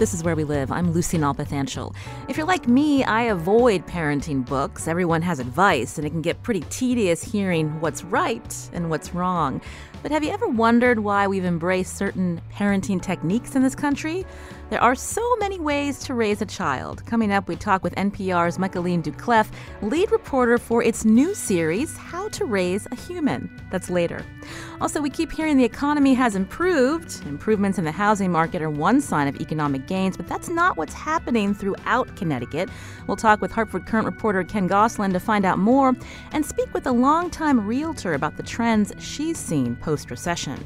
This is Where We Live. I'm Lucy Nalpathanchil. If you're like me, I avoid parenting books. Everyone has advice, and it can get pretty tedious hearing what's right and what's wrong. But have you ever wondered why we've embraced certain parenting techniques in this country? There are so many ways to raise a child. Coming up, we talk with NPR's Michaeleen Doucleff, lead reporter for its new series, How to Raise a Human. That's later. Also, we keep hearing the economy has improved. Improvements in the housing market are one sign of economic gains, but that's not what's happening throughout Connecticut. We'll talk with Hartford Courant reporter Ken Gosselin to find out more and speak with a longtime realtor about the trends she's seen post recession.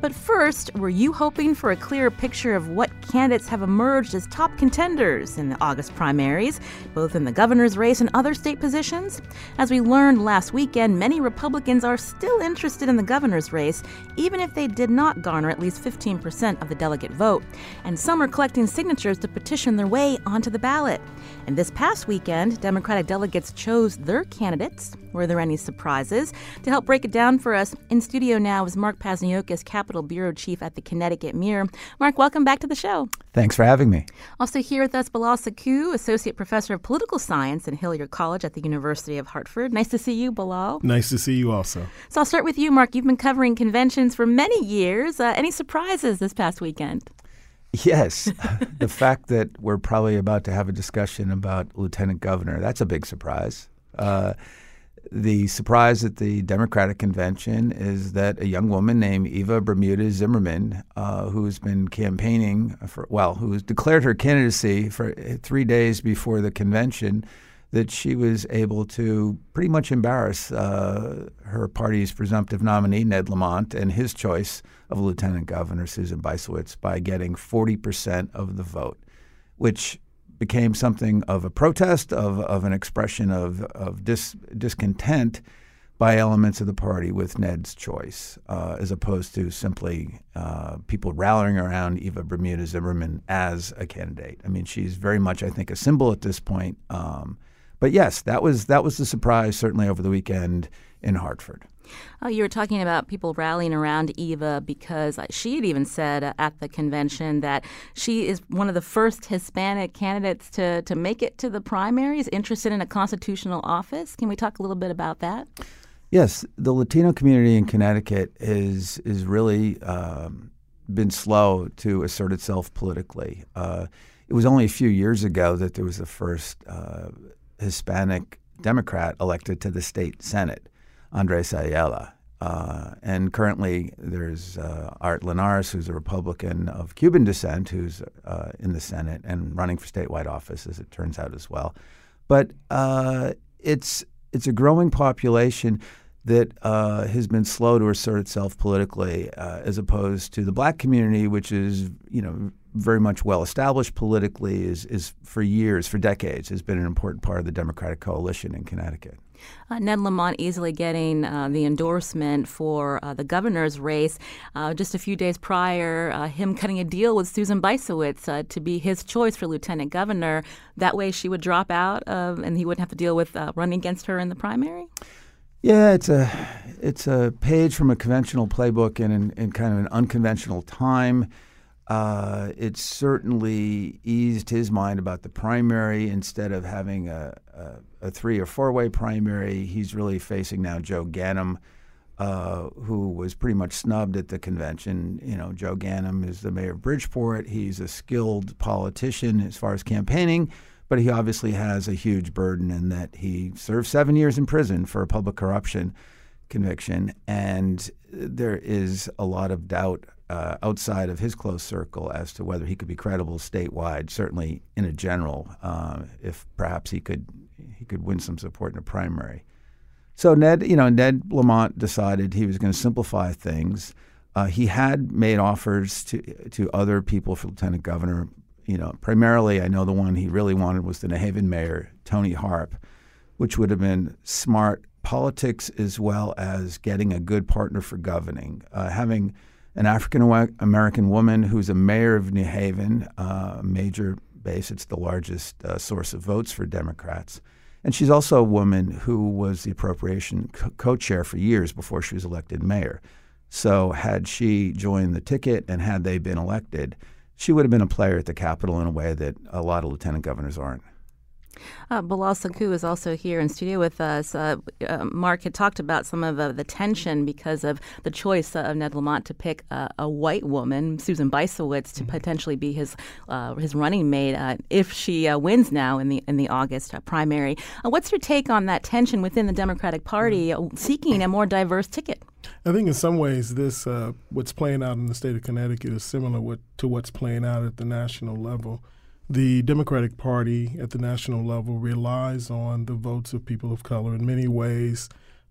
But first, were you hoping for a clearer picture of what candidates have emerged as top contenders in the August primaries, both in the governor's race and other state positions? As we learned last weekend, many Republicans are still interested in the governor's race, even if they did not garner at least 15% of the delegate vote. And some are collecting signatures to petition their way onto the ballot. And this past weekend, Democratic delegates chose their candidates. Were there any surprises? To help break it down for us, in studio now is Mark Pazniokas, Capitol Bureau Chief at the Connecticut Mirror. Mark, welcome back to the show. Thanks for having me. Also here with us, Bilal Sekou, Associate Professor of Political Science in Hillyer College at the University of Hartford. Nice to see you, Bilal. Nice to see you also. So I'll start with you, Mark. You've been covering conventions for many years. Uh, any surprises this past weekend? Yes. the fact that we're probably about to have a discussion about Lieutenant Governor, that's a big surprise. Uh, the surprise at the Democratic convention is that a young woman named Eva Bermudez Zimmerman, uh, who's been campaigning for, well, who's declared her candidacy for three days before the convention, that she was able to pretty much embarrass uh, her party's presumptive nominee, Ned Lamont, and his choice of Lieutenant Governor, Susan Bysiewicz, by getting 40% of the vote, which became something of a protest, of, of an expression of, of dis, discontent by elements of the party with Ned's choice, uh, as opposed to simply uh, people rallying around Eva Bermudez Zimmerman as a candidate. I mean, she's very much, I think, a symbol at this point. Um, but yes, that was that was the surprise certainly over the weekend in Hartford. Oh, you were talking about people rallying around Eva because she had even said at the convention that she is one of the first Hispanic candidates to, to make it to the primaries, interested in a constitutional office. Can we talk a little bit about that? Yes, the Latino community in Connecticut is is really um, been slow to assert itself politically. Uh, it was only a few years ago that there was the first uh, Hispanic Democrat elected to the state Senate, Andres Ayala. Uh, and currently, there's uh, Art Linares, who's a Republican of Cuban descent, who's uh, in the Senate and running for statewide office, as it turns out as well. But uh, it's it's a growing population that uh, has been slow to assert itself politically, uh, as opposed to the black community, which is you know very much well established politically, is is for years, for decades, has been an important part of the Democratic coalition in Connecticut. Uh, Ned Lamont easily getting uh, the endorsement for uh, the governor's race. Uh, just a few days prior, uh, him cutting a deal with Susan Bysiewicz uh, to be his choice for lieutenant governor. That way, she would drop out, of, and he wouldn't have to deal with running against her in the primary. Yeah, it's a it's a page from a conventional playbook in, in kind of an unconventional time. Uh, it certainly eased his mind about the primary. Instead of having a, a, a three or four way primary, he's really facing now Joe Ganim, uh, who was pretty much snubbed at the convention. You know, Joe Ganim is the mayor of Bridgeport. He's a skilled politician as far as campaigning but he obviously has a huge burden in that he served seven years in prison for a public corruption conviction, and there is a lot of doubt uh, outside of his close circle as to whether he could be credible statewide. Certainly, in a general, uh, if perhaps he could he could win some support in a primary. So Ned, you know, Ned Lamont decided he was going to simplify things. Uh, he had made offers to to other people for lieutenant governor you know, primarily, I know the one he really wanted was the New Haven mayor, Toni Harp, which would have been smart politics as well as getting a good partner for governing. Uh, having an African American woman who's a mayor of New Haven, uh, a major base, it's the largest uh, source of votes for Democrats. And she's also a woman who was the appropriation co chair for years before she was elected mayor. So, had she joined the ticket and had they been elected, she would have been a player at the Capitol in a way that a lot of lieutenant governors aren't. Uh, Bilal Sekou is also here in studio with us. Uh, uh, Mark had talked about some of the tension because of the choice of Ned Lamont to pick a white woman, Susan Bysiewicz, to mm-hmm. potentially be his uh, his running mate uh, if she uh, wins now in the in the August primary. what's your take on that tension within the Democratic Party mm-hmm. seeking a more diverse ticket? I think in some ways, this what's playing out in the state of Connecticut is similar what, to what's playing out at the national level. The Democratic Party at the national level relies on the votes of people of color in many ways.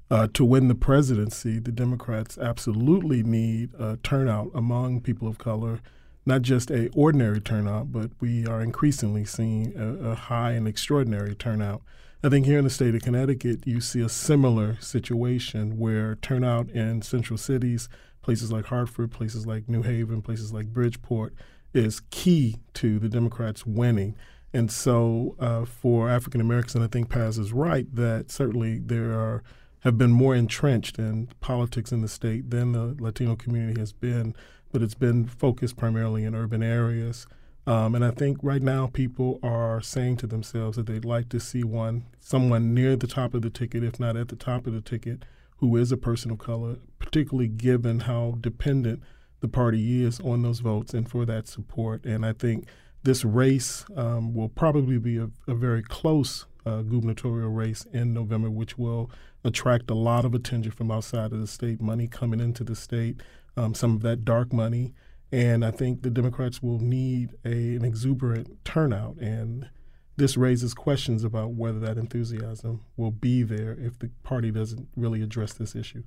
Uh, to win the presidency, the Democrats absolutely need a turnout among people of color, not just a ordinary turnout, but we are increasingly seeing a, a high and extraordinary turnout. I think here in the state of Connecticut, you see a similar situation where turnout in central cities, places like Hartford, places like New Haven, places like Bridgeport, is key to the Democrats winning. And so, uh, for African Americans, and I think Paz is right that certainly there are have been more entrenched in politics in the state than the Latino community has been, but it's been focused primarily in urban areas. Um, and I think right now people are saying to themselves that they'd like to see one, someone near the top of the ticket, if not at the top of the ticket, who is a person of color, particularly given how dependent the party is on those votes and for that support. And I think this race um, will probably be a, a very close uh, gubernatorial race in November, which will attract a lot of attention from outside of the state, money coming into the state, um, some of that dark money. And I think the Democrats will need a, an exuberant turnout. And this raises questions about whether that enthusiasm will be there if the party doesn't really address this issue.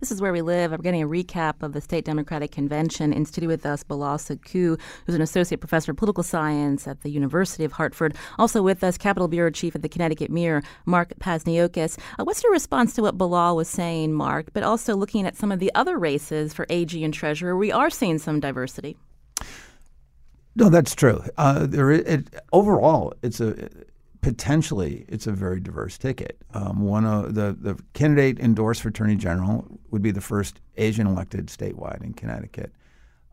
This is where we live. I'm getting a recap of the State Democratic Convention. In studio with us, Bilal Sekou, who's an associate professor of political science at the University of Hartford. Also with us, Capitol Bureau Chief at the Connecticut Mirror, Mark Pazniokas. Uh, what's your response to what Bilal was saying, Mark, but also looking at some of the other races for AG and Treasurer? We are seeing some diversity. No, that's true. Uh, there, it, overall, it's a potentially it's a very diverse ticket. Um, one of the the candidate endorsed for attorney general would be the first Asian elected statewide in Connecticut.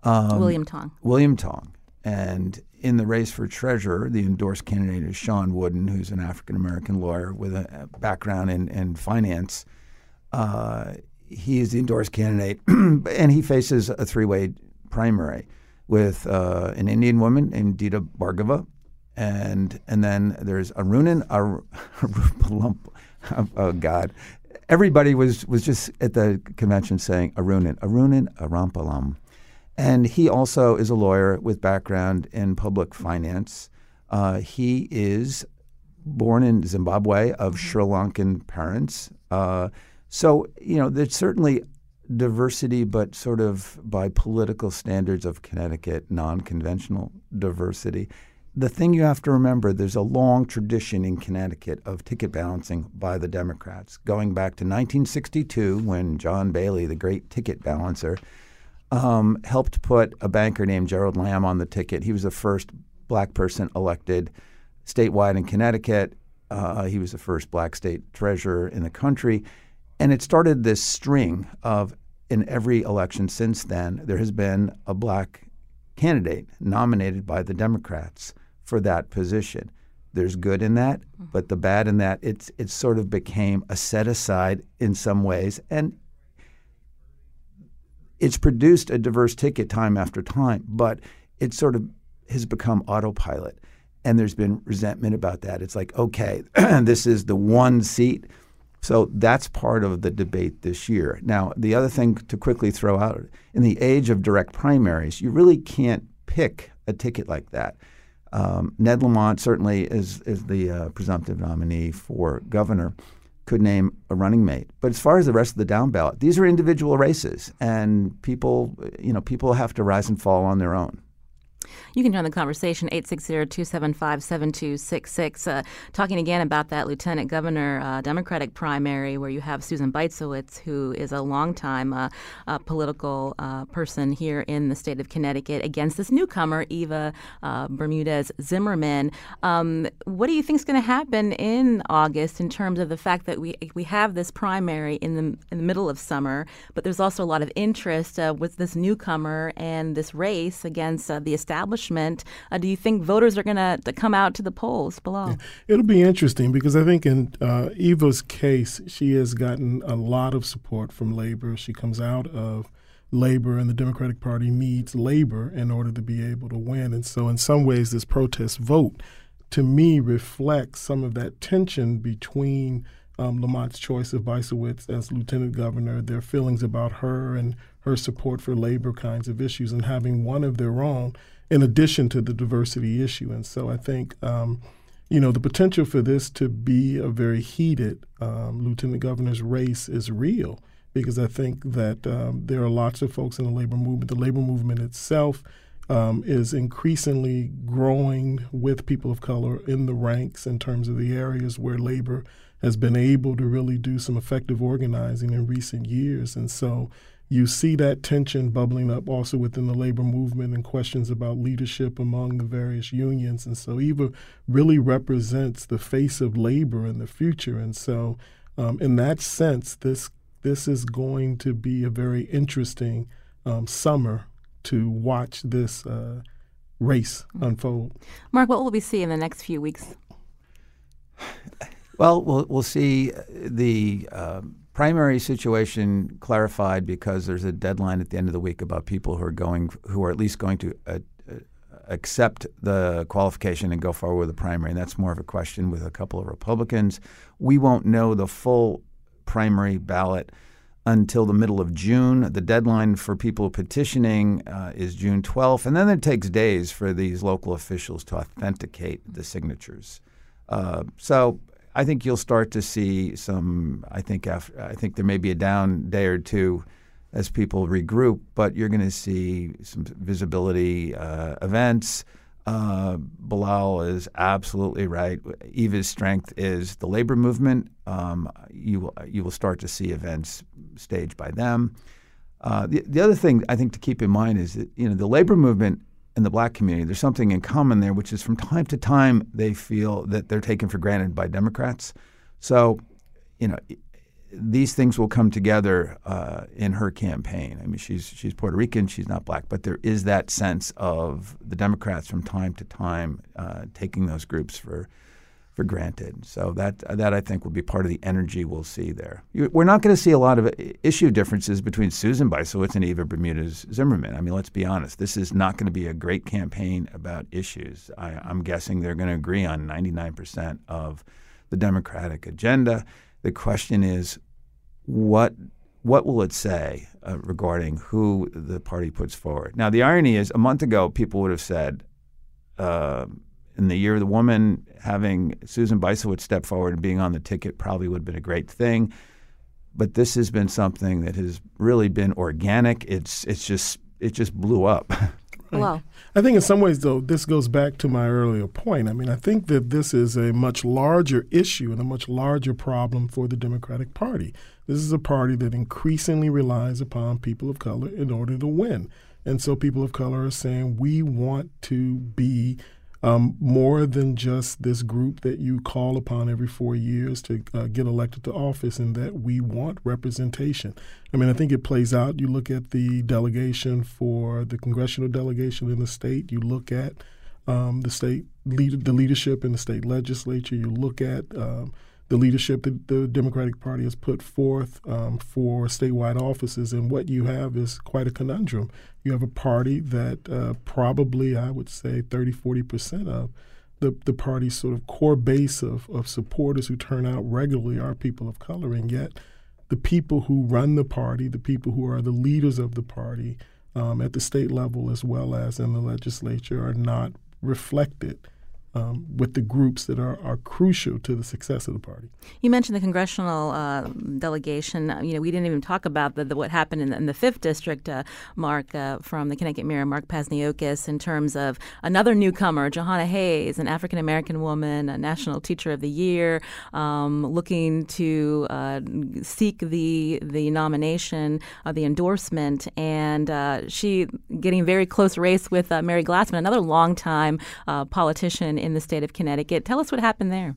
Um, William Tong. William Tong, and in the race for treasurer, the endorsed candidate is Shawn Wooden, who's an African American lawyer with a background in, in finance. Uh, he is the endorsed candidate, and he faces a three way primary with uh, an Indian woman named Dita Bhargava, and and then there's Arunan Ar- oh God, everybody was was just at the convention saying Arunan Arunan Arampalam, and he also is a lawyer with background in public finance. Uh, he is born in Zimbabwe of. Sri Lankan parents. Uh, so you know, there's certainly diversity, but sort of by political standards of Connecticut, non conventional diversity. The thing you have to remember there's a long tradition in Connecticut of ticket balancing by the Democrats, going back to 1962 when John Bailey, the great ticket balancer, um, helped put a banker named Gerald Lamb on the ticket. He was the first black person elected statewide in Connecticut. Uh, he was the first black state treasurer in the country. And it started this string of in every election since then, there has been a black candidate nominated by the Democrats for that position. There's good in that, mm-hmm. but the bad in that, it's it sort of became a set aside in some ways, and it's produced a diverse ticket time after time, but it sort of has become autopilot, and there's been resentment about that. It's like, okay, this is the one seat so that's part of the debate this year. Now, the other thing to quickly throw out in the age of direct primaries, you really can't pick a ticket like that. Um, Ned Lamont certainly is, is the uh, presumptive nominee for governor, could name a running mate. But as far as the rest of the down ballot, these are individual races, and people, you know, people have to rise and fall on their own. You can join the conversation 860-275-7266. Uh, talking again about that Lieutenant Governor uh, Democratic primary where you have Susan Bysiewicz, who is a longtime uh, uh, political uh, person here in the state of Connecticut, against this newcomer, Eva uh, Bermudez Zimmerman. Um, what do you think is going to happen in August in terms of the fact that we we have this primary in the in the middle of summer, but there's also a lot of interest with this newcomer and this race against the establishment. Uh, do you think voters are going to come out to the polls Bilal? Yeah. It'll be interesting because I think in uh, Eva's case, she has gotten a lot of support from labor. She comes out of labor, and the Democratic Party needs labor in order to be able to win. And so, in some ways, this protest vote to me reflects some of that tension between um, Lamont's choice of Bysiewicz as lieutenant governor, their feelings about her and support for labor kinds of issues, and having one of their own in addition to the diversity issue. And so I think, um, you know, the potential for this to be a very heated um, lieutenant governor's race is real because I think that um, there are lots of folks in the labor movement. The labor movement itself um, is increasingly growing with people of color in the ranks in terms of the areas where labor has been able to really do some effective organizing in recent years. And so you see that tension bubbling up also within the labor movement and questions about leadership among the various unions. And so Eva really represents the face of labor in the future. And so, um, in that sense, this this is going to be a very interesting um, summer to watch this uh, race unfold. Mark, what will we see in the next few weeks? Well, we'll, we'll see the um, primary situation clarified because there's a deadline at the end of the week about people who are going, who are at least going to uh, uh, accept the qualification and go forward with the primary. And that's more of a question with a couple of Republicans. We won't know the full primary ballot until the middle of June. The deadline for people petitioning uh, is June 12th, and then it takes days for these local officials to authenticate the signatures. Uh, so I think you'll start to see some. I think after, I think there may be a down day or two as people regroup, but you're going to see some visibility uh, events. Uh, Bilal is absolutely right. Eva's strength is the labor movement. Um, you you will start to see events staged by them. Uh, the, the other thing I think to keep in mind is that you know the labor movement in the black community, there's something in common there, which is from time to time they feel that they're taken for granted by Democrats. So, you know, these things will come together uh, in her campaign. I mean, she's she's Puerto Rican, she's not black, but there is that sense of the Democrats from time to time uh, taking those groups for for granted. So that that I think will be part of the energy we'll see there. We're not going to see a lot of issue differences between Susan Bysiewicz and Eva Bermudez Zimmerman. I mean, let's be honest. This is not going to be a great campaign about issues. I, I'm guessing they're going to agree on 99% of the Democratic agenda. The question is, what what will it say uh, regarding who the party puts forward? Now, the irony is, a month ago, people would have said. Uh, in the year of the woman, having Susan Bysiewicz step forward and being on the ticket probably would have been a great thing. But this has been something that has really been organic. It's it's just it just blew up. Wow. I think in some ways, though, this goes back to my earlier point. I mean, I think that this is a much larger issue and a much larger problem for the Democratic Party. This is a party that increasingly relies upon people of color in order to win. And so people of color are saying, we want to be um, more than just this group that you call upon every four years to uh, get elected to office, and that we want representation. I mean, I think it plays out. You look at the delegation for the congressional delegation in the state. You look at um, the state lead, the leadership in the state legislature. You look at um, the leadership that the Democratic Party has put forth um, for statewide offices. And what you have is quite a conundrum. You have a party that uh, probably, I would say, 30, 40% of the, the party's sort of core base of, of supporters who turn out regularly are people of color. And yet, the people who run the party, the people who are the leaders of the party um, at the state level as well as in the legislature, are not reflected um, with the groups that are, are crucial to the success of the party. You mentioned the congressional uh, delegation. Uh, you know, we didn't even talk about the, the what happened in the, in the fifth district, uh, Mark, uh, from the Connecticut Mirror, Mark Pazniokas, in terms of another newcomer, Jahana Hayes, an African American woman, a National Teacher of the Year, um, looking to uh, seek the the nomination, uh, the endorsement, and she getting very close race with Mary Glassman, another longtime politician in the state of Connecticut. Tell us what happened there.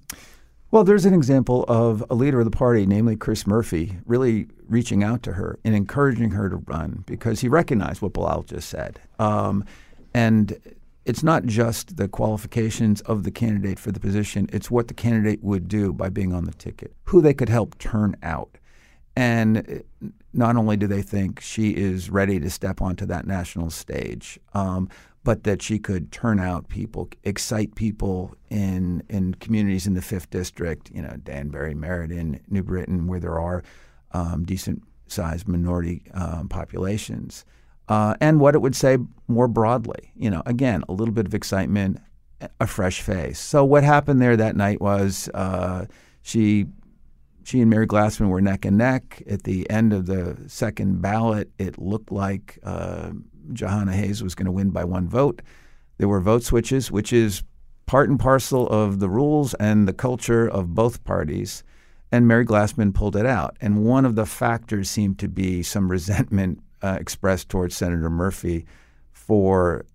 Well, there's an example of a leader of the party, namely Chris Murphy, really reaching out to her and encouraging her to run because he recognized what Bilal just said. Um, and it's not just the qualifications of the candidate for the position, it's what the candidate would do by being on the ticket, who they could help turn out. And not only do they think she is ready to step onto that national stage, um, but that she could turn out people, excite people in in communities in the fifth district, you know, Danbury, Meriden, New Britain, where there are um, decent sized minority um, populations, uh, and what it would say more broadly. You know, again, a little bit of excitement, a fresh face. So what happened there that night was uh, she. She and Mary Glassman were neck and neck. At the end of the second ballot, it looked like uh, Jahana Hayes was going to win by one vote. There were vote switches, which is part and parcel of the rules and the culture of both parties. And Mary Glassman pulled it out. And one of the factors seemed to be some resentment uh, expressed towards Senator Murphy for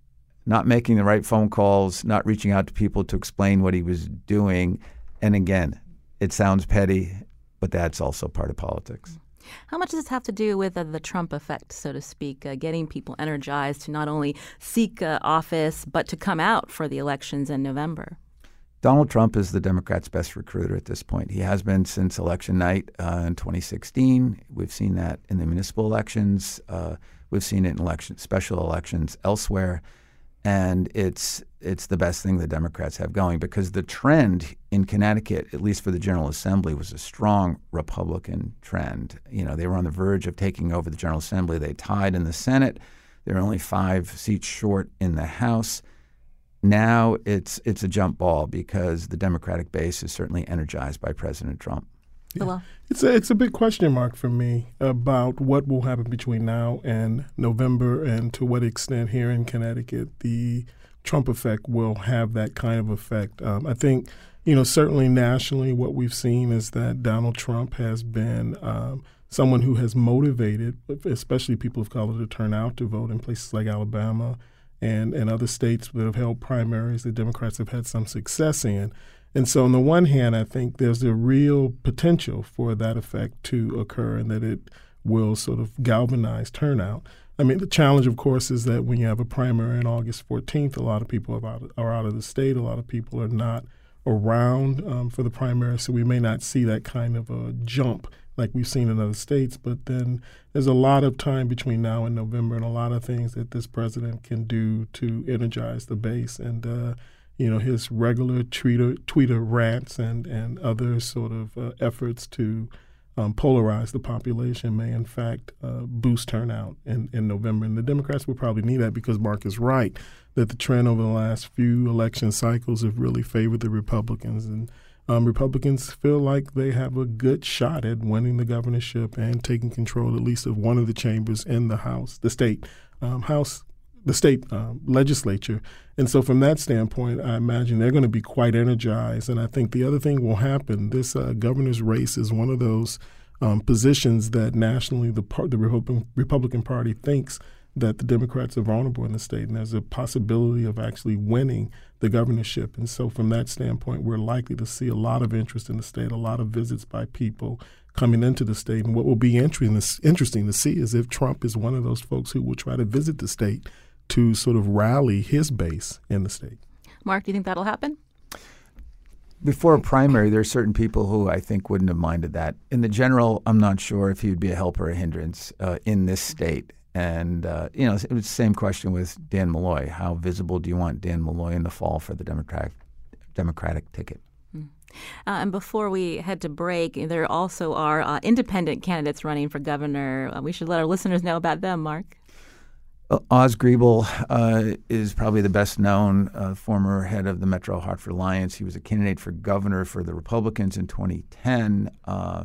not making the right phone calls, not reaching out to people to explain what he was doing. And again, it sounds petty, but that's also part of politics. How much does this have to do with uh, the Trump effect, so to speak, uh, getting people energized to not only seek uh, office, but to come out for the elections in November? Donald Trump is the Democrats' best recruiter at this point. He has been since election night uh, in 2016. We've seen that in the municipal elections. Uh, we've seen it in election, special elections elsewhere and it's it's the best thing the Democrats have going because the trend in Connecticut, at least for the General Assembly, was a strong Republican trend. You know, they were on the verge of taking over the General Assembly. They tied in the Senate. They're only five seats short in the House. Now it's it's a jump ball because the Democratic base is certainly energized by President Trump. Yeah. It's a, it's a big question mark for me about what will happen between now and November, and to what extent here in Connecticut the Trump effect will have that kind of effect. Um, I think, you know, certainly nationally, what we've seen is that Donald Trump has been um, someone who has motivated, especially people of color, to turn out to vote in places like Alabama and, and other states that have held primaries that Democrats have had some success in. And so, on the one hand, I think there's a real potential for that effect to occur and that it will sort of galvanize turnout. I mean, the challenge, of course, is that when you have a primary on August 14th, a lot of people are out, are out of the state. A lot of people are not around um, for the primary, so we may not see that kind of a jump like we've seen in other states. But then there's a lot of time between now and November, and a lot of things that this president can do to energize the base. And uh, you know, his regular tweeter, rants and, and other sort of uh, efforts to um, polarize the population may, in fact, uh, boost turnout in, in November. And the Democrats will probably need that because Mark is right that the trend over the last few election cycles have really favored the Republicans. And um, Republicans feel like they have a good shot at winning the governorship and taking control at least of one of the chambers in the House, the state um, House the state uh, legislature. And so, from that standpoint, I imagine they're going to be quite energized. And I think the other thing will happen this uh, governor's race is one of those um, positions that nationally the, part, the Republican, Party thinks that the Democrats are vulnerable in the state, and there's a possibility of actually winning the governorship. And so, from that standpoint, we're likely to see a lot of interest in the state, a lot of visits by people coming into the state. And what will be interesting to see is if Trump is one of those folks who will try to visit the state to sort of rally his base in the state. Mark, do you think that'll happen? Before a primary, there are certain people who I think wouldn't have minded that. In the general, I'm not sure if he would be a help or a hindrance uh, in this state. And, uh, you know, it was the same question with Dan Malloy. How visible do you want Dan Malloy in the fall for the Democratic, Democratic ticket? Hmm. Uh, and before we head to break, there also are uh, independent candidates running for governor. Uh, we should let our listeners know about them, Mark. Oz Griebel uh, is probably the best known uh, former head of the Metro Hartford Alliance. He was a candidate for governor for the Republicans in 2010. Uh,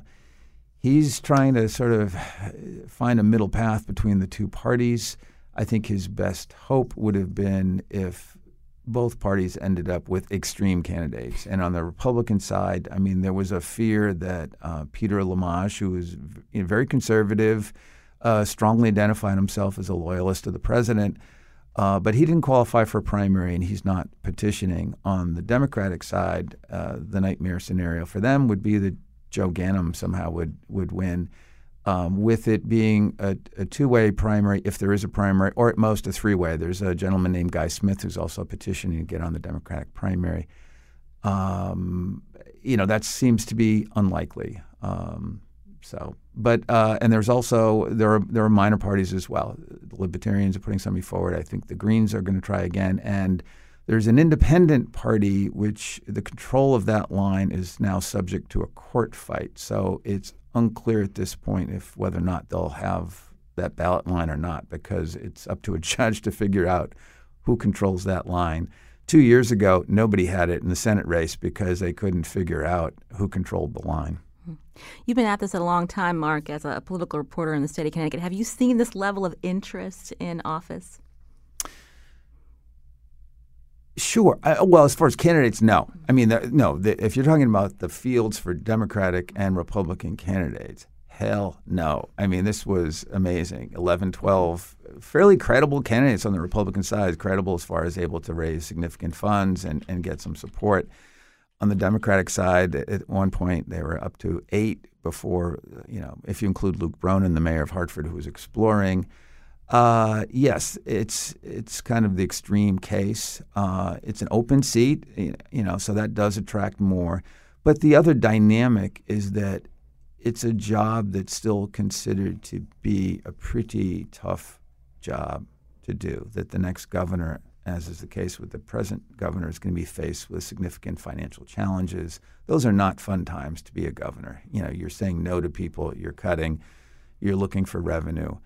he's trying to sort of find a middle path between the two parties. I think his best hope would have been if both parties ended up with extreme candidates. And on the Republican side, I mean, there was a fear that uh, Peter LaMarche, who was very conservative, uh, strongly identified himself as a loyalist to the president. Uh, but he didn't qualify for primary, and he's not petitioning. On the Democratic side, uh, the nightmare scenario for them would be that Joe Ganim somehow would would win, um, with it being a, a two-way primary, if there is a primary, or at most a three-way. There's a gentleman named Guy Smith who's also petitioning to get on the Democratic primary. Um, you know, that seems to be unlikely. Um, so, but uh, and there's also there are there are minor parties as well. The Libertarians are putting something forward. I think the Greens are going to try again, and there's an independent party which the control of that line is now subject to a court fight. So it's unclear at this point if whether or not they'll have that ballot line or not, because it's up to a judge to figure out who controls that line. Two years ago, nobody had it in the Senate race because they couldn't figure out who controlled the line. You've been at this a long time, Mark, as a political reporter in the state of Connecticut. Have you seen this level of interest in office? Sure. Uh, well, as far as candidates, no. I mean, no. The, if you're talking about the fields for Democratic and Republican candidates, hell no. I mean, this was amazing. 11, 12 fairly credible candidates on the Republican side, credible as far as able to raise significant funds and, and get some support. On the Democratic side, at one point they were up to eight before, you know, if you include Luke Bronin, the mayor of Hartford, who was exploring. Uh, yes, it's it's kind of the extreme case. Uh, it's an open seat, you know, so that does attract more. But the other dynamic is that it's a job that's still considered to be a pretty tough job to do. That the next governor as is the case with the present governor, is going to be faced with significant financial challenges. Those are not fun times to be a governor. You know, you're saying no to people, you're cutting, you're looking for revenue,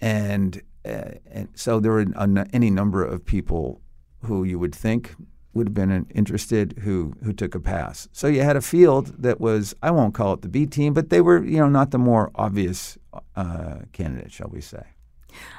and uh, and so there were any number of people who you would think would have been interested who who took a pass. So you had a field that was I won't call it the B team, but they were you know not the more obvious uh, candidate, shall we say.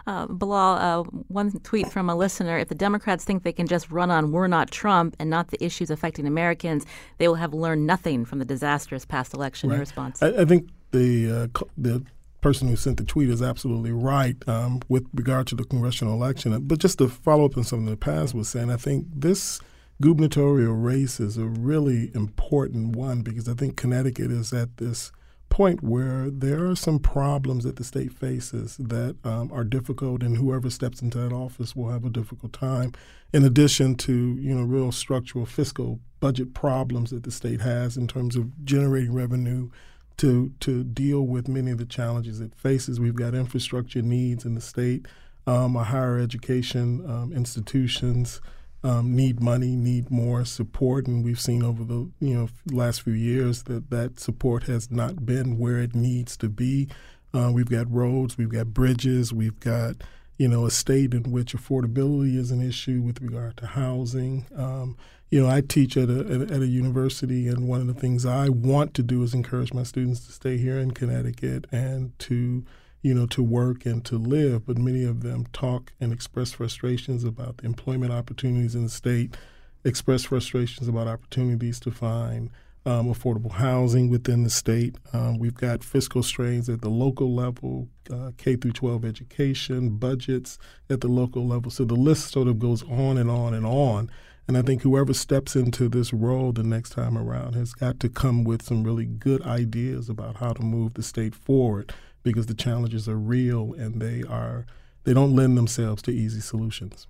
Uh, Bilal, uh, one tweet from a listener if the Democrats think they can just run on we're not Trump and not the issues affecting Americans, they will have learned nothing from the disastrous Paz election. Right. response? I, I think the, uh, the person who sent the tweet is absolutely right um, with regard to the congressional election. But just to follow up on something the past was saying, I think this gubernatorial race is a really important one because I think Connecticut is at this point where there are some problems that the state faces that um, are difficult, and whoever steps into that office will have a difficult time. In addition to you know real structural fiscal budget problems that the state has in terms of generating revenue to to deal with many of the challenges it faces. We've got infrastructure needs in the state, um, our higher education um, institutions um, need money, need more support, and we've seen over the you know last few years that that support has not been where it needs to be. Uh, we've got roads, we've got bridges, we've got you know a state in which affordability is an issue with regard to housing. Um, you know, I teach at a at a university, and one of the things I want to do is encourage my students to stay here in Connecticut and to you know, to work and to live, but many of them talk and express frustrations about the employment opportunities in the state, express frustrations about opportunities to find um, affordable housing within the state. Um, we've got fiscal strains at the local level, uh, K through 12 education, budgets at the local level. So the list sort of goes on and on and on. And I think whoever steps into this role the next time around has got to come with some really good ideas about how to move the state forward because the challenges are real and they are they don't lend themselves to easy solutions.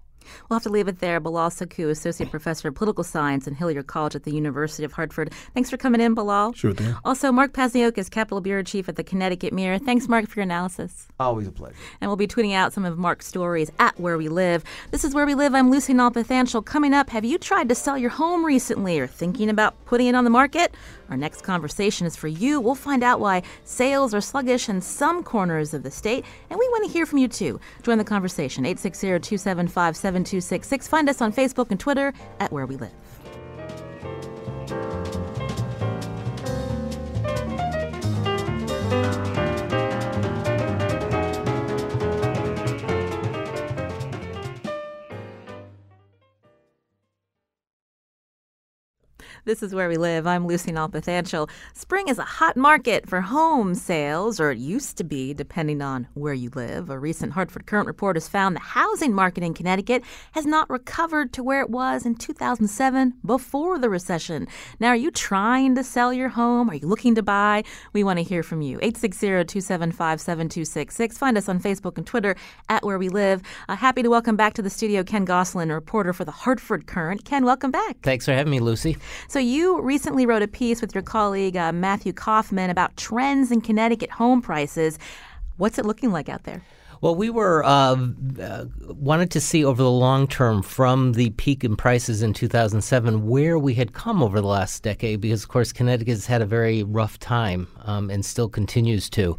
We'll have to leave it there. Bilal Sekou, Associate Professor of Political Science and Hillyer College at the University of Hartford. Thanks for coming in, Bilal. Sure thing. Also, Mark Pazniokas, Capitol Bureau Chief at the Connecticut Mirror. Thanks, Mark, for your analysis. Always a pleasure. And we'll be tweeting out some of Mark's stories at Where We Live. This is Where We Live. I'm Lucy Nalpathanchil. Coming up, have you tried to sell your home recently or thinking about putting it on the market? Our next conversation is for you. We'll find out why sales are sluggish in some corners of the state, and we want to hear from you too. Join the conversation 860 275 7266. Find us on Facebook and Twitter at Where We Live. This is where we live. I'm Lucy Nalpathanchil. Spring is a hot market for home sales, or it used to be, depending on where you live. A recent Hartford Courant report has found the housing market in Connecticut has not recovered to where it was in 2007 before the recession. Now, are you trying to sell your home? Are you looking to buy? We want to hear from you. 860-275-7266. Find us on Facebook and Twitter at Where We Live. Uh, happy to welcome back to the studio Ken Gosselin, reporter for the Hartford Courant. Ken, welcome back. Thanks for having me, Lucy. So, you recently wrote a piece with your colleague uh, Matthew Kaufman about trends in Connecticut home prices. What's it looking like out there? Well, we were uh, uh, wanted to see over the long term from the peak in prices in 2007 where we had come over the last decade, because of course Connecticut has had a very rough time um, and still continues to.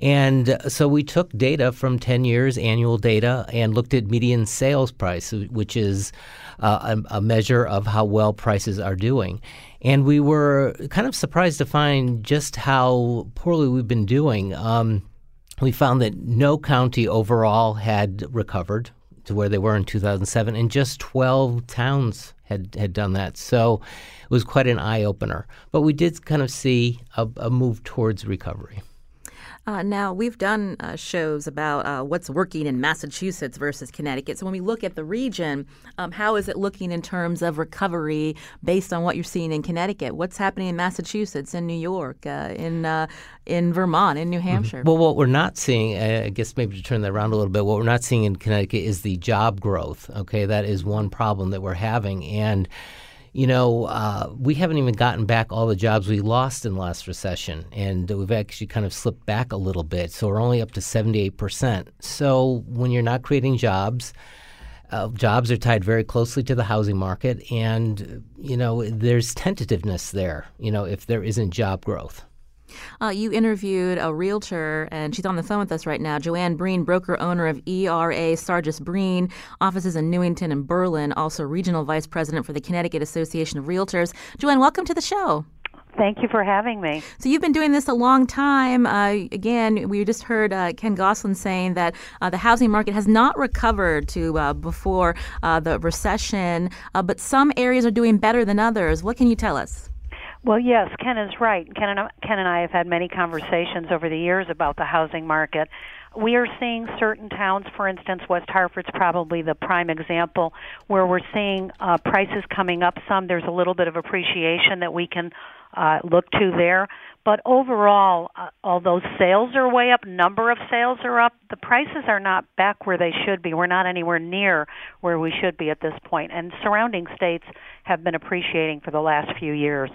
And so we took data from 10 years, annual data, and looked at median sales price, which is uh, a, a, measure of how well prices are doing. And we were kind of surprised to find just how poorly we've been doing. Um, we found that no county overall had recovered to where they were in 2007, and just 12 towns had, had done that. So it was quite an eye opener. But we did kind of see a, a move towards recovery. Uh, now, we've done uh, shows about uh, what's working in Massachusetts versus Connecticut. So, when we look at the region, um, how is it looking in terms of recovery based on what you're seeing in Connecticut? What's happening in Massachusetts, in New York, uh, in uh, in Vermont, in New mm-hmm. Hampshire? Mm-hmm. Well, what we're not seeing, I guess maybe to turn that around a little bit, what we're not seeing in Connecticut is the job growth. Okay, that is one problem that we're having, and you know, uh, we haven't even gotten back all the jobs we lost in the last recession, and we've actually kind of slipped back a little bit. So we're only up to 78%. So when you're not creating jobs, uh, jobs are tied very closely to the housing market, and, you know, there's tentativeness there, you know, if there isn't job growth. Uh, you interviewed a realtor, and she's on the phone with us right now. Joanne Breen, broker owner of ERA Sargis Breen, offices in Newington and Berlin, also regional vice president for the Connecticut Association of Realtors. Joanne, welcome to the show. Thank you for having me. So you've been doing this a long time. Uh, again, we just heard uh, Ken Gosselin saying that uh, the housing market has not recovered to uh, before uh, the recession, uh, but some areas are doing better than others. What can you tell us? Well, yes, Ken is right. Ken and, Ken and I have had many conversations over the years about the housing market. We are seeing certain towns, for instance, West Hartford's probably the prime example, where we're seeing uh, prices coming up some. There's a little bit of appreciation that we can uh, look to there. But overall, uh, although sales are way up, number of sales are up, the prices are not back where they should be. We're not anywhere near where we should be at this point. And surrounding states have been appreciating for the last few years.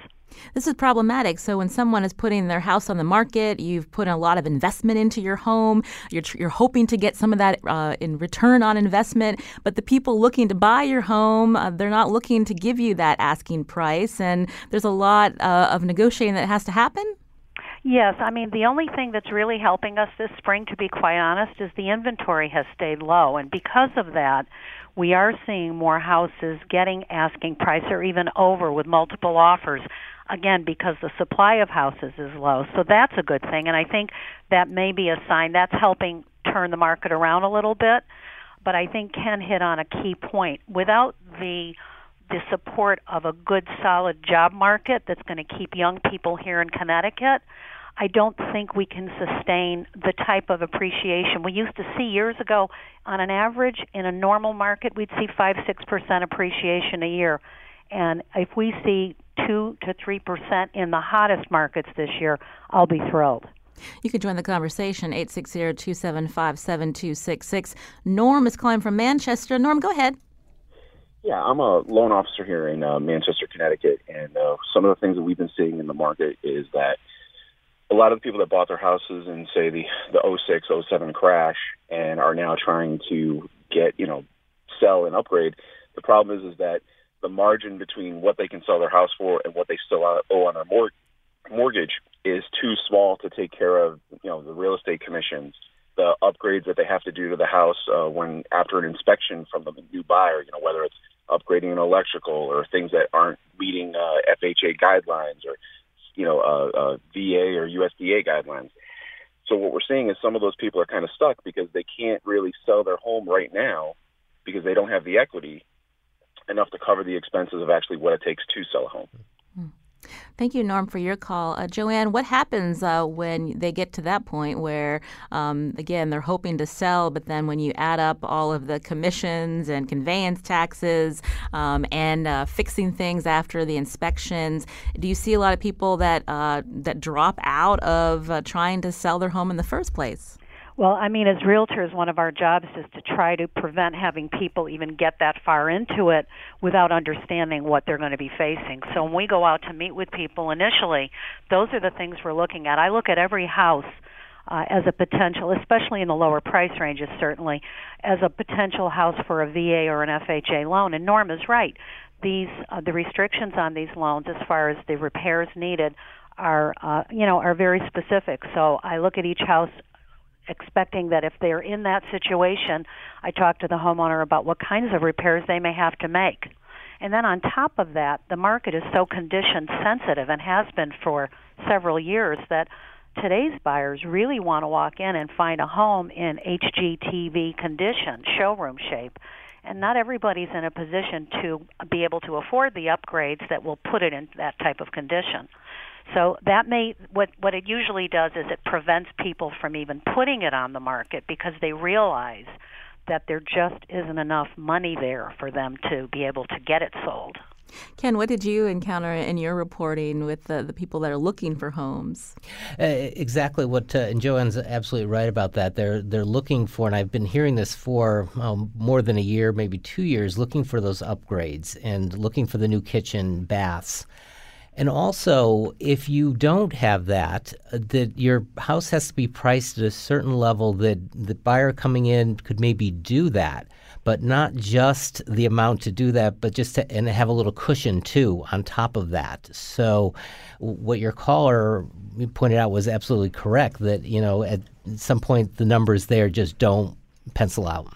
This is problematic. So when someone is putting their house on the market, you've put a lot of investment into your home. You're you're hoping to get some of that uh, in return on investment. But the people looking to buy your home, uh, they're not looking to give you that asking price, and there's a lot uh, of negotiating that has to happen. Yes, I mean the only thing that's really helping us this spring, to be quite honest, is the inventory has stayed low, and because of that, we are seeing more houses getting asking price or even over with multiple offers again because the supply of houses is low. So that's a good thing and I think that may be a sign that's helping turn the market around a little bit. But I think Ken hit on a key point. Without the the support of a good solid job market that's going to keep young people here in Connecticut, I don't think we can sustain the type of appreciation we used to see years ago. On an average, in a normal market, we'd see five, six percent appreciation a year. And if we see two to three percent in the hottest markets this year, I'll be thrilled. You can join the conversation 860-275-7266. Norm is calling from Manchester. Norm, go ahead. Yeah, I'm a loan officer here in uh, Manchester, Connecticut, and uh, some of the things that we've been seeing in the market is that a lot of the people that bought their houses in say the the 06, 07 crash and are now trying to get you know sell and upgrade. The problem is is that the margin between what they can sell their house for and what they still owe on their mor- mortgage is too small to take care of you know the real estate commissions the upgrades that they have to do to the house uh, when after an inspection from the new buyer you know whether it's upgrading an electrical or things that aren't meeting uh, FHA guidelines or you know uh, uh, VA or USDA guidelines. So what we're seeing is some of those people are kind of stuck because they can't really sell their home right now because they don't have the equity enough to cover the expenses of actually what it takes to sell a home. Thank you, Norm, for your call. Uh, Joanne, what happens uh, when they get to that point where, um, again, they're hoping to sell, but then when you add up all of the commissions and conveyance taxes um, and uh, fixing things after the inspections, do you see a lot of people that uh, that drop out of uh, trying to sell their home in the first place? Well, I mean, as realtors, one of our jobs is to try to prevent having people even get that far into it without understanding what they're going to be facing. So when we go out to meet with people initially, those are the things we're looking at. I look at every house uh, as a potential, especially in the lower price ranges, certainly, as a potential house for a VA or an FHA loan. And Norm is right. These uh, the restrictions on these loans, as far as the repairs needed, are uh, you know are very specific. So I look at each house expecting that if they're in that situation, I talk to the homeowner about what kinds of repairs they may have to make. And then on top of that, the market is so condition sensitive and has been for several years that today's buyers really want to walk in and find a home in HGTV condition, showroom shape. And not everybody's in a position to be able to afford the upgrades that will put it in that type of condition. So that may what what it usually does is it prevents people from even putting it on the market because they realize that there just isn't enough money there for them to be able to get it sold. Ken, what did you encounter in your reporting with the, the people that are looking for homes? Uh, exactly what, uh, and Joanne's absolutely right about that. They're they're looking for, and I've been hearing this for um, more than a year, maybe two years, looking for those upgrades and looking for the new kitchen, baths. And also, if you don't have that, uh, that your house has to be priced at a certain level that the buyer coming in could maybe do that, but not just the amount to do that, but just to and have a little cushion too on top of that. So, what your caller pointed out was absolutely correct. That you know at some point the numbers there just don't pencil out.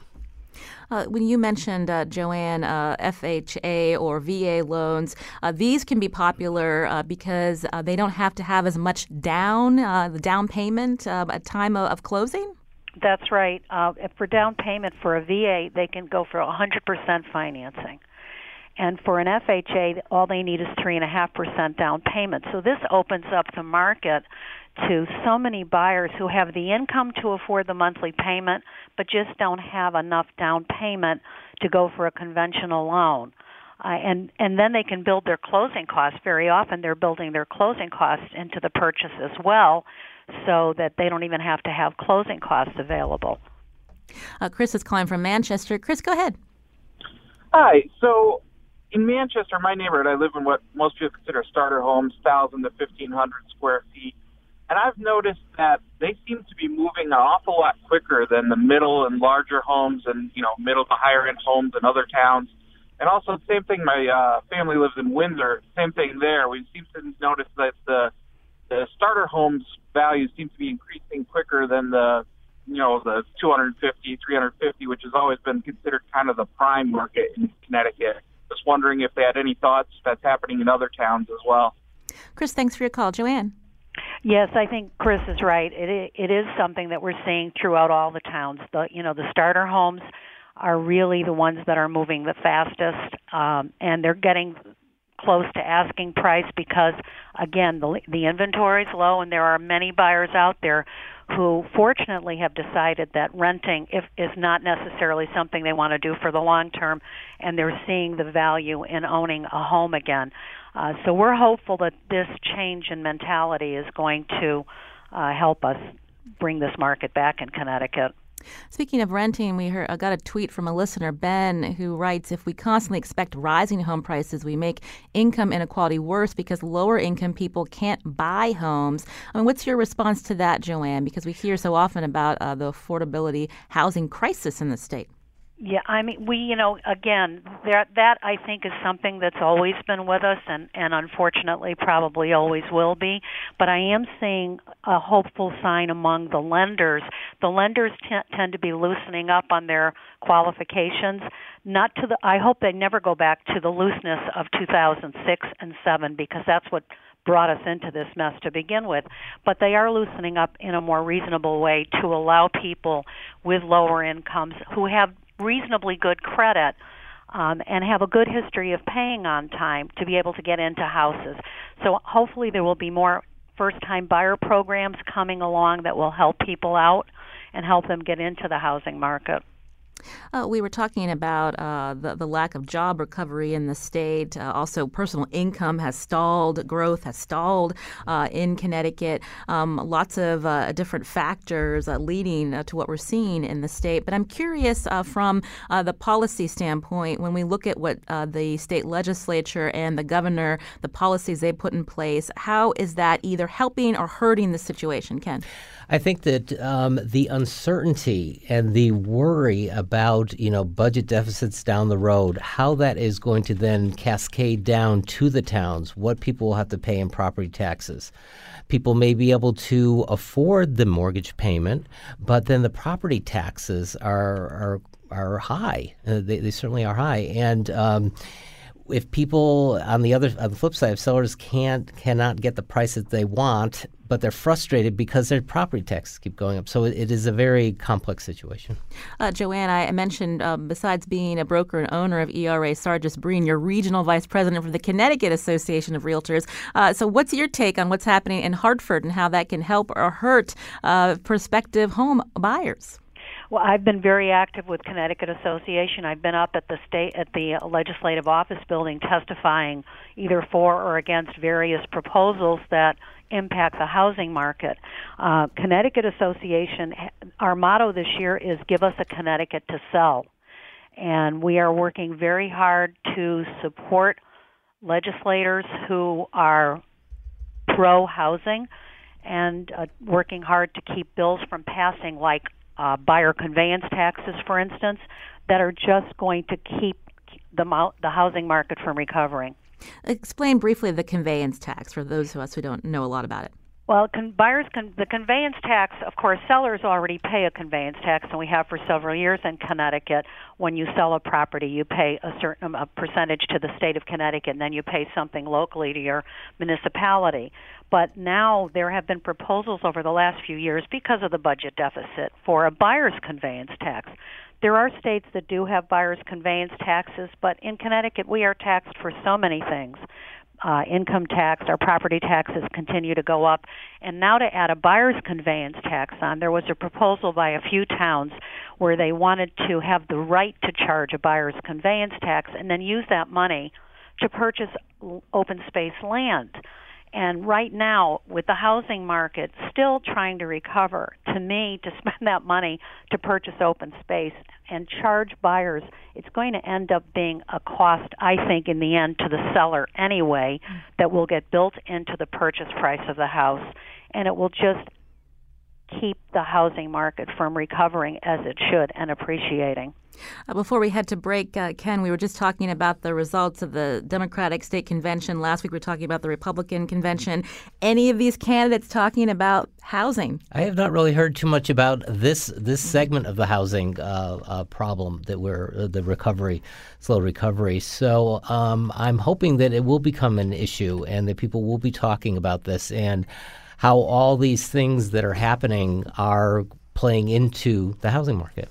Uh, when you mentioned, uh, Joanne, uh, FHA or VA loans, uh, these can be popular uh, because uh, they don't have to have as much down, the down payment at time of, of closing? That's right. for down payment for a VA, they can go for 100% financing. And for an FHA, all they need is 3.5% down payment. So this opens up the market to so many buyers who have the income to afford the monthly payment but just don't have enough down payment to go for a conventional loan. Uh, and and then they can build their closing costs. Very often, they're building their closing costs into the purchase as well, so that they don't even have to have closing costs available. Uh, Chris is calling from Manchester. Chris, go ahead. Hi. So in Manchester, my neighborhood, I live in what most people consider starter homes, thousand to fifteen hundred square feet. And I've noticed that they seem to be moving an awful lot quicker than the middle and larger homes and, you know, middle to higher end homes in other towns. And also, same thing, my uh, family lives in Windsor. Same thing there. We seem to notice that the the starter homes values seem to be increasing quicker than the you know the 250 350 which has always been considered kind of the prime market in connecticut just wondering if they had any thoughts that's happening in other towns as well chris thanks for your call joanne Yes, I think Chris is right. It it is something that we're seeing throughout all the towns. The you know the starter homes are really the ones that are moving the fastest, um, and they're getting close to asking price because again the the inventory is low, and there are many buyers out there who fortunately have decided that renting if, is not necessarily something they want to do for the long term, and they're seeing the value in owning a home again. Uh, so we're hopeful that this change in mentality is going to uh, help us bring this market back in Connecticut. Speaking of renting, we heard, I got a tweet from a listener, Ben, who writes If we constantly expect rising home prices, we make income inequality worse because lower income people can't buy homes. I mean, what's your response to that, Joanne? Because we hear so often about uh, the affordability housing crisis in the state. Yeah, I mean, we, you know, again, there, that I think is something that's always been with us, and and unfortunately, probably always will be. But I am seeing a hopeful sign among the lenders. The lenders t- tend to be loosening up on their qualifications. Not to the. I hope they never go back to the looseness of 2006 and seven, because that's what brought us into this mess to begin with. But they are loosening up in a more reasonable way to allow people with lower incomes who have reasonably good credit um, and have a good history of paying on time to be able to get into houses. So hopefully there will be more first time buyer programs coming along that will help people out and help them get into the housing market. Uh, we were talking about uh, the, the lack of job recovery in the state. Uh, also, personal income has stalled, growth has stalled uh, in Connecticut. Um, lots of uh, different factors uh, leading to what we're seeing in the state. But I'm curious from the policy standpoint, when we look at what the state legislature and the governor, the policies they put in place, how is that either helping or hurting the situation, Ken? I think that um, the uncertainty and the worry about you know budget deficits down the road, how that is going to then cascade down to the towns, what people will have to pay in property taxes. People may be able to afford the mortgage payment, but then the property taxes are are are high. Uh, they, they certainly are high, and um, if people on the other on the flip side, if sellers can't cannot get the price that they want, but they're frustrated because their property taxes keep going up. So it, it is a very complex situation. Uh, Joanne, I mentioned um, besides being a broker and owner of ERA Sargis Breen, you're regional vice president for the Connecticut Association of Realtors. Uh, so what's your take on what's happening in Hartford and how that can help or hurt uh, prospective home buyers? Well, I've been very active with Connecticut Association. I've been up at the state at the legislative office building testifying either for or against various proposals that impact the housing market. Uh, Connecticut Association, our motto this year is "Give us a Connecticut to sell," and we are working very hard to support legislators who are pro housing and uh, working hard to keep bills from passing like uh, buyer conveyance taxes, for instance, that are just going to keep the, the housing market from recovering. Explain briefly the conveyance tax for those of us who don't know a lot about it. Well, con- buyers can the conveyance tax. Of course, sellers already pay a conveyance tax, and we have for several years in Connecticut. When you sell a property, you pay a certain a percentage to the state of Connecticut, and then you pay something locally to your municipality. But now there have been proposals over the last few years because of the budget deficit for a buyer's conveyance tax. There are states that do have buyer's conveyance taxes, but in Connecticut we are taxed for so many things. Uh, income tax, our property taxes continue to go up. And now to add a buyer's conveyance tax on, there was a proposal by a few towns where they wanted to have the right to charge a buyer's conveyance tax and then use that money to purchase open space land. And right now, with the housing market still trying to recover, to me, to spend that money to purchase open space and charge buyers, it's going to end up being a cost, I think, in the end to the seller anyway, that will get built into the purchase price of the house. And it will just keep the housing market from recovering as it should and appreciating. Uh, before we head to break, uh, Ken, we were just talking about the results of the Democratic State Convention. Last week we were talking about the Republican Convention. Any of these candidates talking about housing? I have not really heard too much about this this segment of the housing uh, uh problem that we're uh, the recovery, slow recovery. So um, I'm hoping that it will become an issue and that people will be talking about this and how all these things that are happening are playing into the housing market.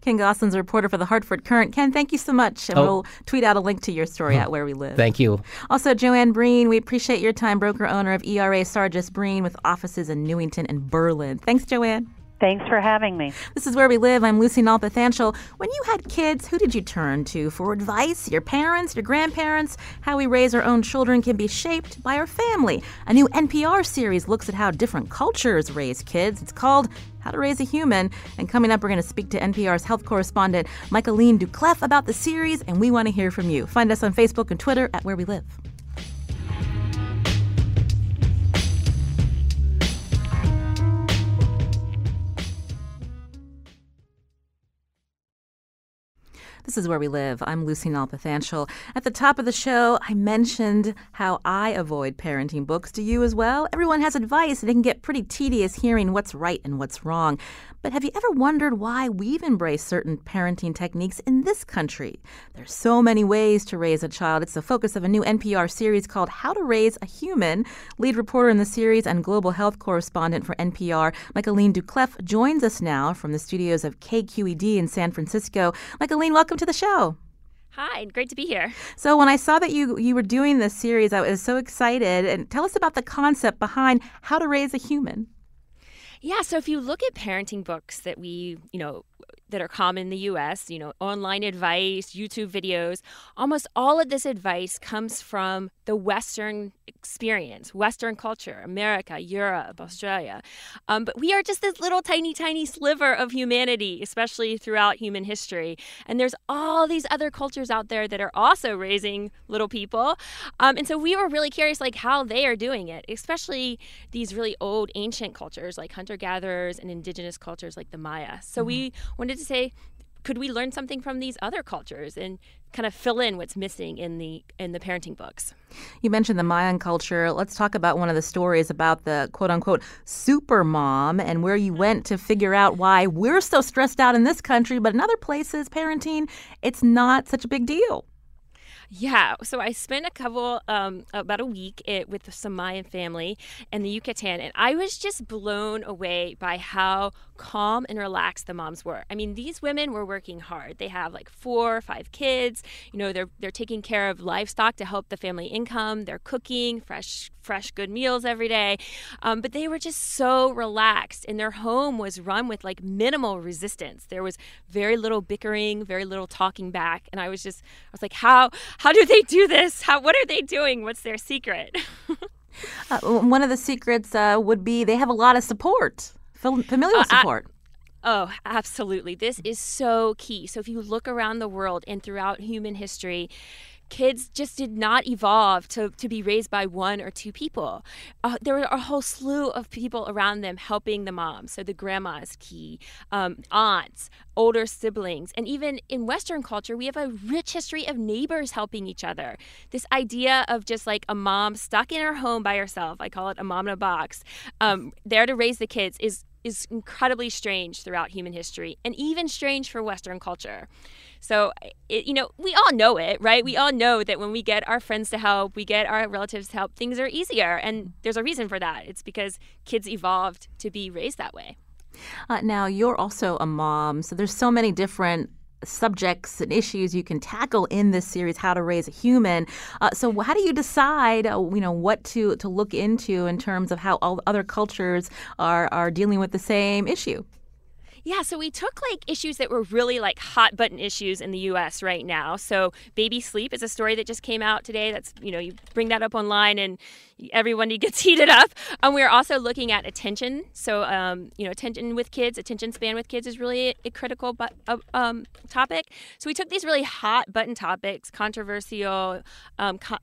Ken Gosselin's a reporter for the Hartford Courant. Ken, thank you so much. And oh. we'll tweet out a link to your story oh, at Where We Live. Thank you. Also, Joanne Breen, we appreciate your time, broker owner of ERA Sargis Breen with offices in Newington and Berlin. Thanks, Joanne. Thanks for having me. This is Where We Live. I'm Lucy Nalpathanchil. When you had kids, who did you turn to for advice? Your parents, your grandparents? How we raise our own children can be shaped by our family. A new NPR series looks at how different cultures raise kids. It's called How to Raise a Human. And coming up, we're going to speak to NPR's health correspondent, Michaeleen Doucleff, about the series, and we want to hear from you. Find us on Facebook and Twitter at Where We Live. This is Where We Live. I'm Lucy Nalpathanchil. At the top of the show, I mentioned how I avoid parenting books. Do you as well? Everyone has advice, and it can get pretty tedious hearing what's right and what's wrong. But have you ever wondered why we've embraced certain parenting techniques in this country? There's so many ways to raise a child. It's the focus of a new NPR series called How to Raise a Human. Lead reporter in the series and global health correspondent for NPR, Michaeleen Doucleff, joins us now from the studios of KQED in San Francisco. Michaeleen, welcome to the show. Hi, great to be here. So when I saw that you you were doing this series, I was so excited. And tell us about the concept behind how to raise a human. Yeah, so if you look at parenting books that we, you know, that are common in the US, you know, online advice, YouTube videos, almost all of this advice comes from the Western experience, Western culture, America, Europe, Australia. Um, but we are just this little tiny, tiny sliver of humanity, especially throughout human history. And there's all these other cultures out there that are also raising little people. Um, and so we were really curious, like, how they are doing it, especially these really old, ancient cultures like hunter gatherers and indigenous cultures like the Maya. So mm-hmm. we wanted to say, could we learn something from these other cultures and kind of fill in what's missing in the in the parenting books? You mentioned the Mayan culture. Let's talk about one of the stories about the quote unquote super mom and where you went to figure out why we're so stressed out in this country, but in other places, parenting, it's not such a big deal. Yeah, so I spent a couple, um, about a week it, with some Mayan family in the Yucatan, and I was just blown away by how calm and relaxed the moms were. I mean, these women were working hard. They have like four or five kids. You know, they're they're taking care of livestock to help the family income. They're cooking fresh fresh good meals every day, um, but they were just so relaxed, and their home was run with like minimal resistance. There was very little bickering, very little talking back, and I was just I was like, how how do they do this? How what are they doing? What's their secret? uh, one of the secrets uh, would be they have a lot of support, familial uh, support. I- Oh, absolutely. This is so key. So, if you look around the world and throughout human history, kids just did not evolve to, to be raised by one or two people. Uh, there were a whole slew of people around them helping the mom. So the grandma is key, um, aunts, older siblings. And even in Western culture, we have a rich history of neighbors helping each other. This idea of just like a mom stuck in her home by herself, I call it a mom in a box, um, there to raise the kids is is incredibly strange throughout human history and even strange for Western culture. So, it, you know, we all know it, right? We all know that when we get our friends to help, we get our relatives to help, things are easier. And there's a reason for that. It's because kids evolved to be raised that way. Uh, now, you're also a mom, so there's so many different subjects and issues you can tackle in this series, How to Raise a Human. Uh, so, how do you decide, uh, you know, what to to look into in terms of how all other cultures are are dealing with the same issue? Yeah, so we took like issues that were really like hot button issues in the US right now. So baby sleep is a story that just came out today. That's, you know, you bring that up online and everyone gets heated up. Um, we're also looking at attention. So, um, you know, attention with kids, attention span with kids is really a critical but, uh, um, topic. So we took these really hot button topics, controversial, um, co-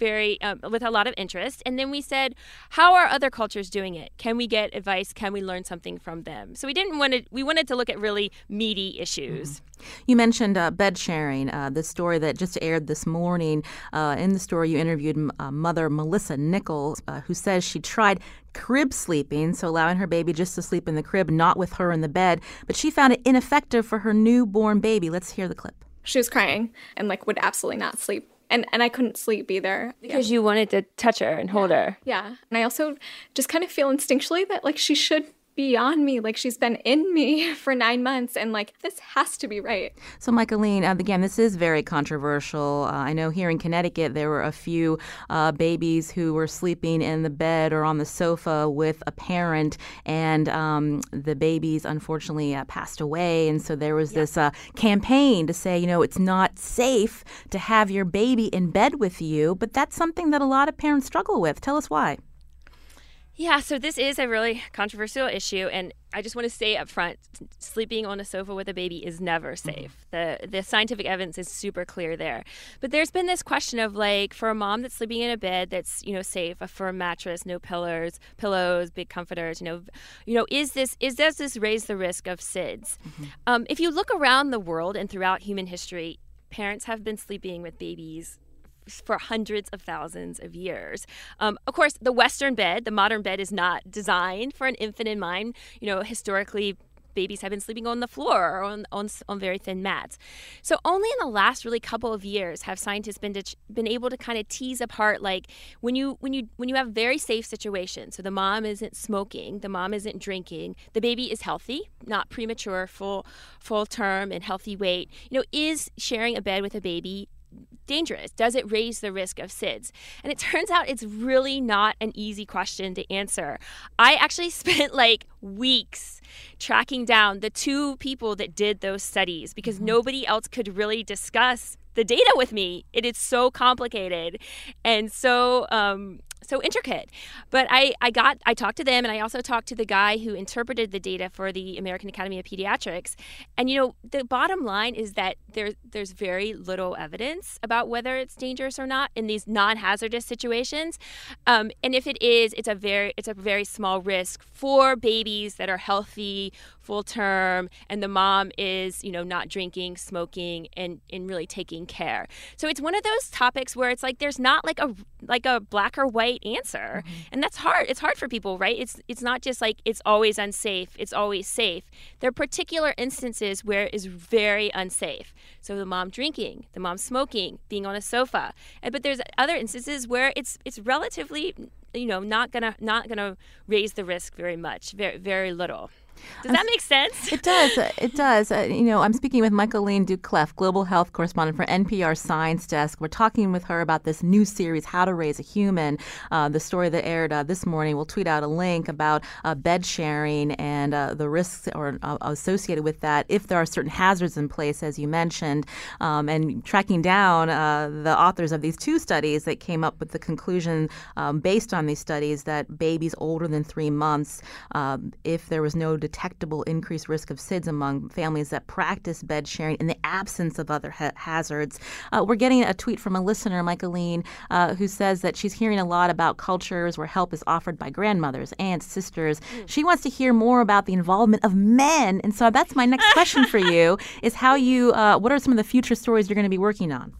very um, with a lot of interest. And then we said how are other cultures doing it? Can we get advice? Can we learn something from them? So we didn't want to we wanted to look at really meaty issues. Mm-hmm. you mentioned uh, bed sharing uh, the story that just aired this morning. Uh, in the story you interviewed uh, mother melissa nichols uh, who says she tried crib sleeping, so allowing her baby just to sleep in the crib, not with her in the bed, but she found it ineffective for her newborn baby. Let's hear the clip. She was crying and like would absolutely not sleep and and I couldn't sleep either because yeah. you wanted to touch her and hold her. Yeah, and I also just kind of feel instinctually that like she should beyond me. Like she's been in me for nine months, and like this has to be right. So, Michaeleen, uh, again, this is very controversial. Uh, I know here in Connecticut there were a few uh, babies who were sleeping in the bed or on the sofa with a parent, and um, the babies unfortunately uh, passed away. And so there was yeah. this uh, campaign to say, you know, it's not safe to have your baby in bed with you, but that's something that a lot of parents struggle with. Tell us why. Yeah, so this is a really controversial issue, and I just want to say up front, sleeping on a sofa with a baby is never mm-hmm. safe. Mm-hmm. The the scientific evidence is super clear there. But there's been this question of like for a mom that's sleeping in a bed that's, you know, safe, a firm mattress, no pillows, pillows, big comforters, you know, you know, is this is does this raise the risk of SIDS? Mm-hmm. Um, if you look around the world and throughout human history, parents have been sleeping with babies for hundreds of thousands of years. Um, of course, the Western bed, the modern bed, is not designed for an infant in mind. You know, historically, babies have been sleeping on the floor or on, on, on very thin mats. So only in the last really couple of years have scientists been to, been able to kind of tease apart like when you when you when you have very safe situations. So the mom isn't smoking, the mom isn't drinking, the baby is healthy, not premature, full full term and healthy weight. You know, is sharing a bed with a baby dangerous? Does it raise the risk of SIDS? And it turns out it's really not an easy question to answer. I actually spent like weeks tracking down the two people that did those studies because mm-hmm. nobody else could really discuss the data with me. It is so complicated and so um, so intricate. But I, I got I talked to them and I also talked to the guy who interpreted the data for the American Academy of Pediatrics. And you know, the bottom line is that there there's very little evidence about whether it's dangerous or not in these non-hazardous situations. Um, and if it is, it's a very it's a very small risk for babies that are healthy, full term, and the mom is, you know, not drinking, smoking, and, and really taking care. So it's one of those topics where it's like there's not like a like a black or white answer. Mm-hmm. And that's hard. It's hard for people, right? It's it's not just like it's always unsafe, it's always safe. There are particular instances where it is very unsafe. So the mom drinking, the mom smoking, being on a sofa. But there's other instances where it's it's relatively you know not gonna not gonna raise the risk very much very very little does that make sense? It does. Uh, it does. Uh, you know, I'm speaking with Michaeleen Doucleff, global health correspondent for NPR Science Desk. We're talking with her about this new series, How to Raise a Human. Uh, the story that aired uh, this morning. We'll tweet out a link about uh, bed sharing and uh, the risks or associated with that if there are certain hazards in place, as you mentioned, um, and tracking down the authors of these two studies that came up with the conclusion um, based on these studies that babies older than three months, um, if there was no detectable increased risk of SIDS among families that practice bed sharing in the absence of other ha- hazards. Uh, we're getting a tweet from a listener, Michaeleen, uh, who says that she's hearing a lot about cultures where help is offered by grandmothers, aunts, sisters. Mm. She wants to hear more about the involvement of men. And so that's my next question for you is how you, uh, what are some of the future stories you're going to be working on?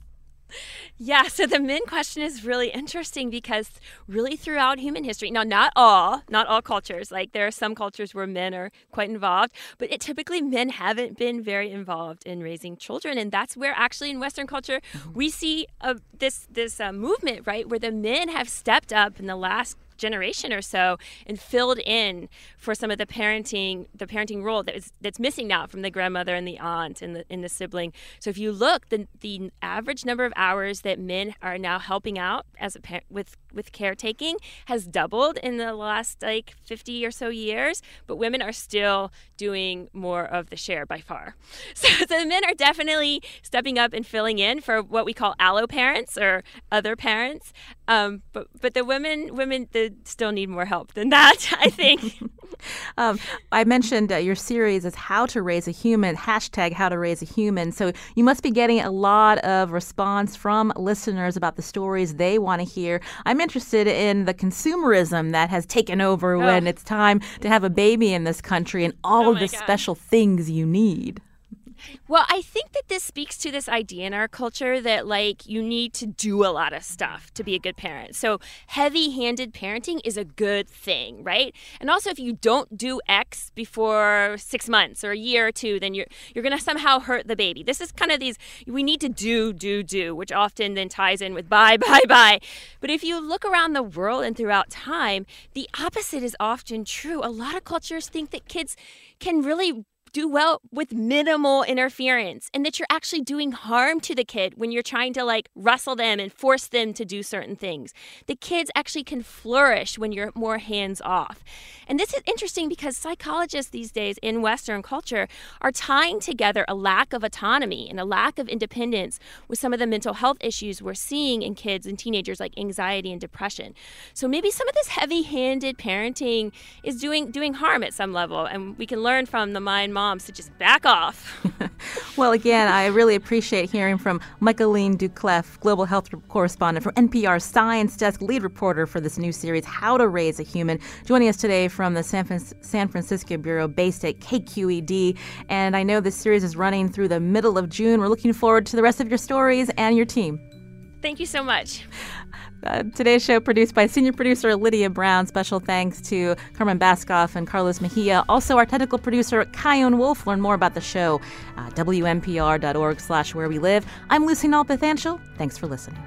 Yeah, so the men question is really interesting because really throughout human history, now not all, not all cultures, like there are some cultures where men are quite involved, but it, typically men haven't been very involved in raising children, and that's where actually in Western culture mm-hmm. we see a, this this uh, movement, right, where the men have stepped up in the last generation or so and filled in for some of the parenting the parenting role that is that's missing now from the grandmother and the aunt and the and the sibling. So if you look, the the average number of hours that men are now helping out as a parent with with caretaking has doubled in the last like 50 or so years, but women are still doing more of the share by far. So, so the men are definitely stepping up and filling in for what we call allo parents or other parents. Um, but but the women women the, still need more help than that, I think. um, I mentioned uh, your series is How to Raise a Human, hashtag How to Raise a Human. So you must be getting a lot of response from listeners about the stories they want to hear. I'm interested in the consumerism that has taken over oh. when it's time to have a baby in this country and all oh of the God. special things you need. Well, I think that this speaks to this idea in our culture that like you need to do a lot of stuff to be a good parent. So, heavy-handed parenting is a good thing, right? And also if you don't do X before 6 months or a year or two, then you're you're going to somehow hurt the baby. This is kind of these we need to do do do, which often then ties in with buy buy buy. But if you look around the world and throughout time, the opposite is often true. A lot of cultures think that kids can really do well with minimal interference and that you're actually doing harm to the kid when you're trying to like wrestle them and force them to do certain things. The kids actually can flourish when you're more hands off. And this is interesting because psychologists these days in Western culture are tying together a lack of autonomy and a lack of independence with some of the mental health issues we're seeing in kids and teenagers like anxiety and depression. So maybe some of this heavy-handed parenting is doing doing harm at some level and we can learn from the Mayan moms to just back off. well, again, I really appreciate hearing from Michaeleen Doucleff, global health correspondent from NPR Science Desk, lead reporter for this new series, How to Raise a Human, joining us today from the San, San Francisco Bureau based at KQED. And I know this series is running through the middle of June. We're looking forward to the rest of your stories and your team. Thank you so much. Uh, today's show produced by senior producer Lydia Brown. Special thanks to Carmen Baskauf and Carlos Mejia. Also, our technical producer Kyone Wolf. Learn more about the show, uh, WNPR.org slash where we live. I'm Lucy Nalpathanchil. Thanks for listening.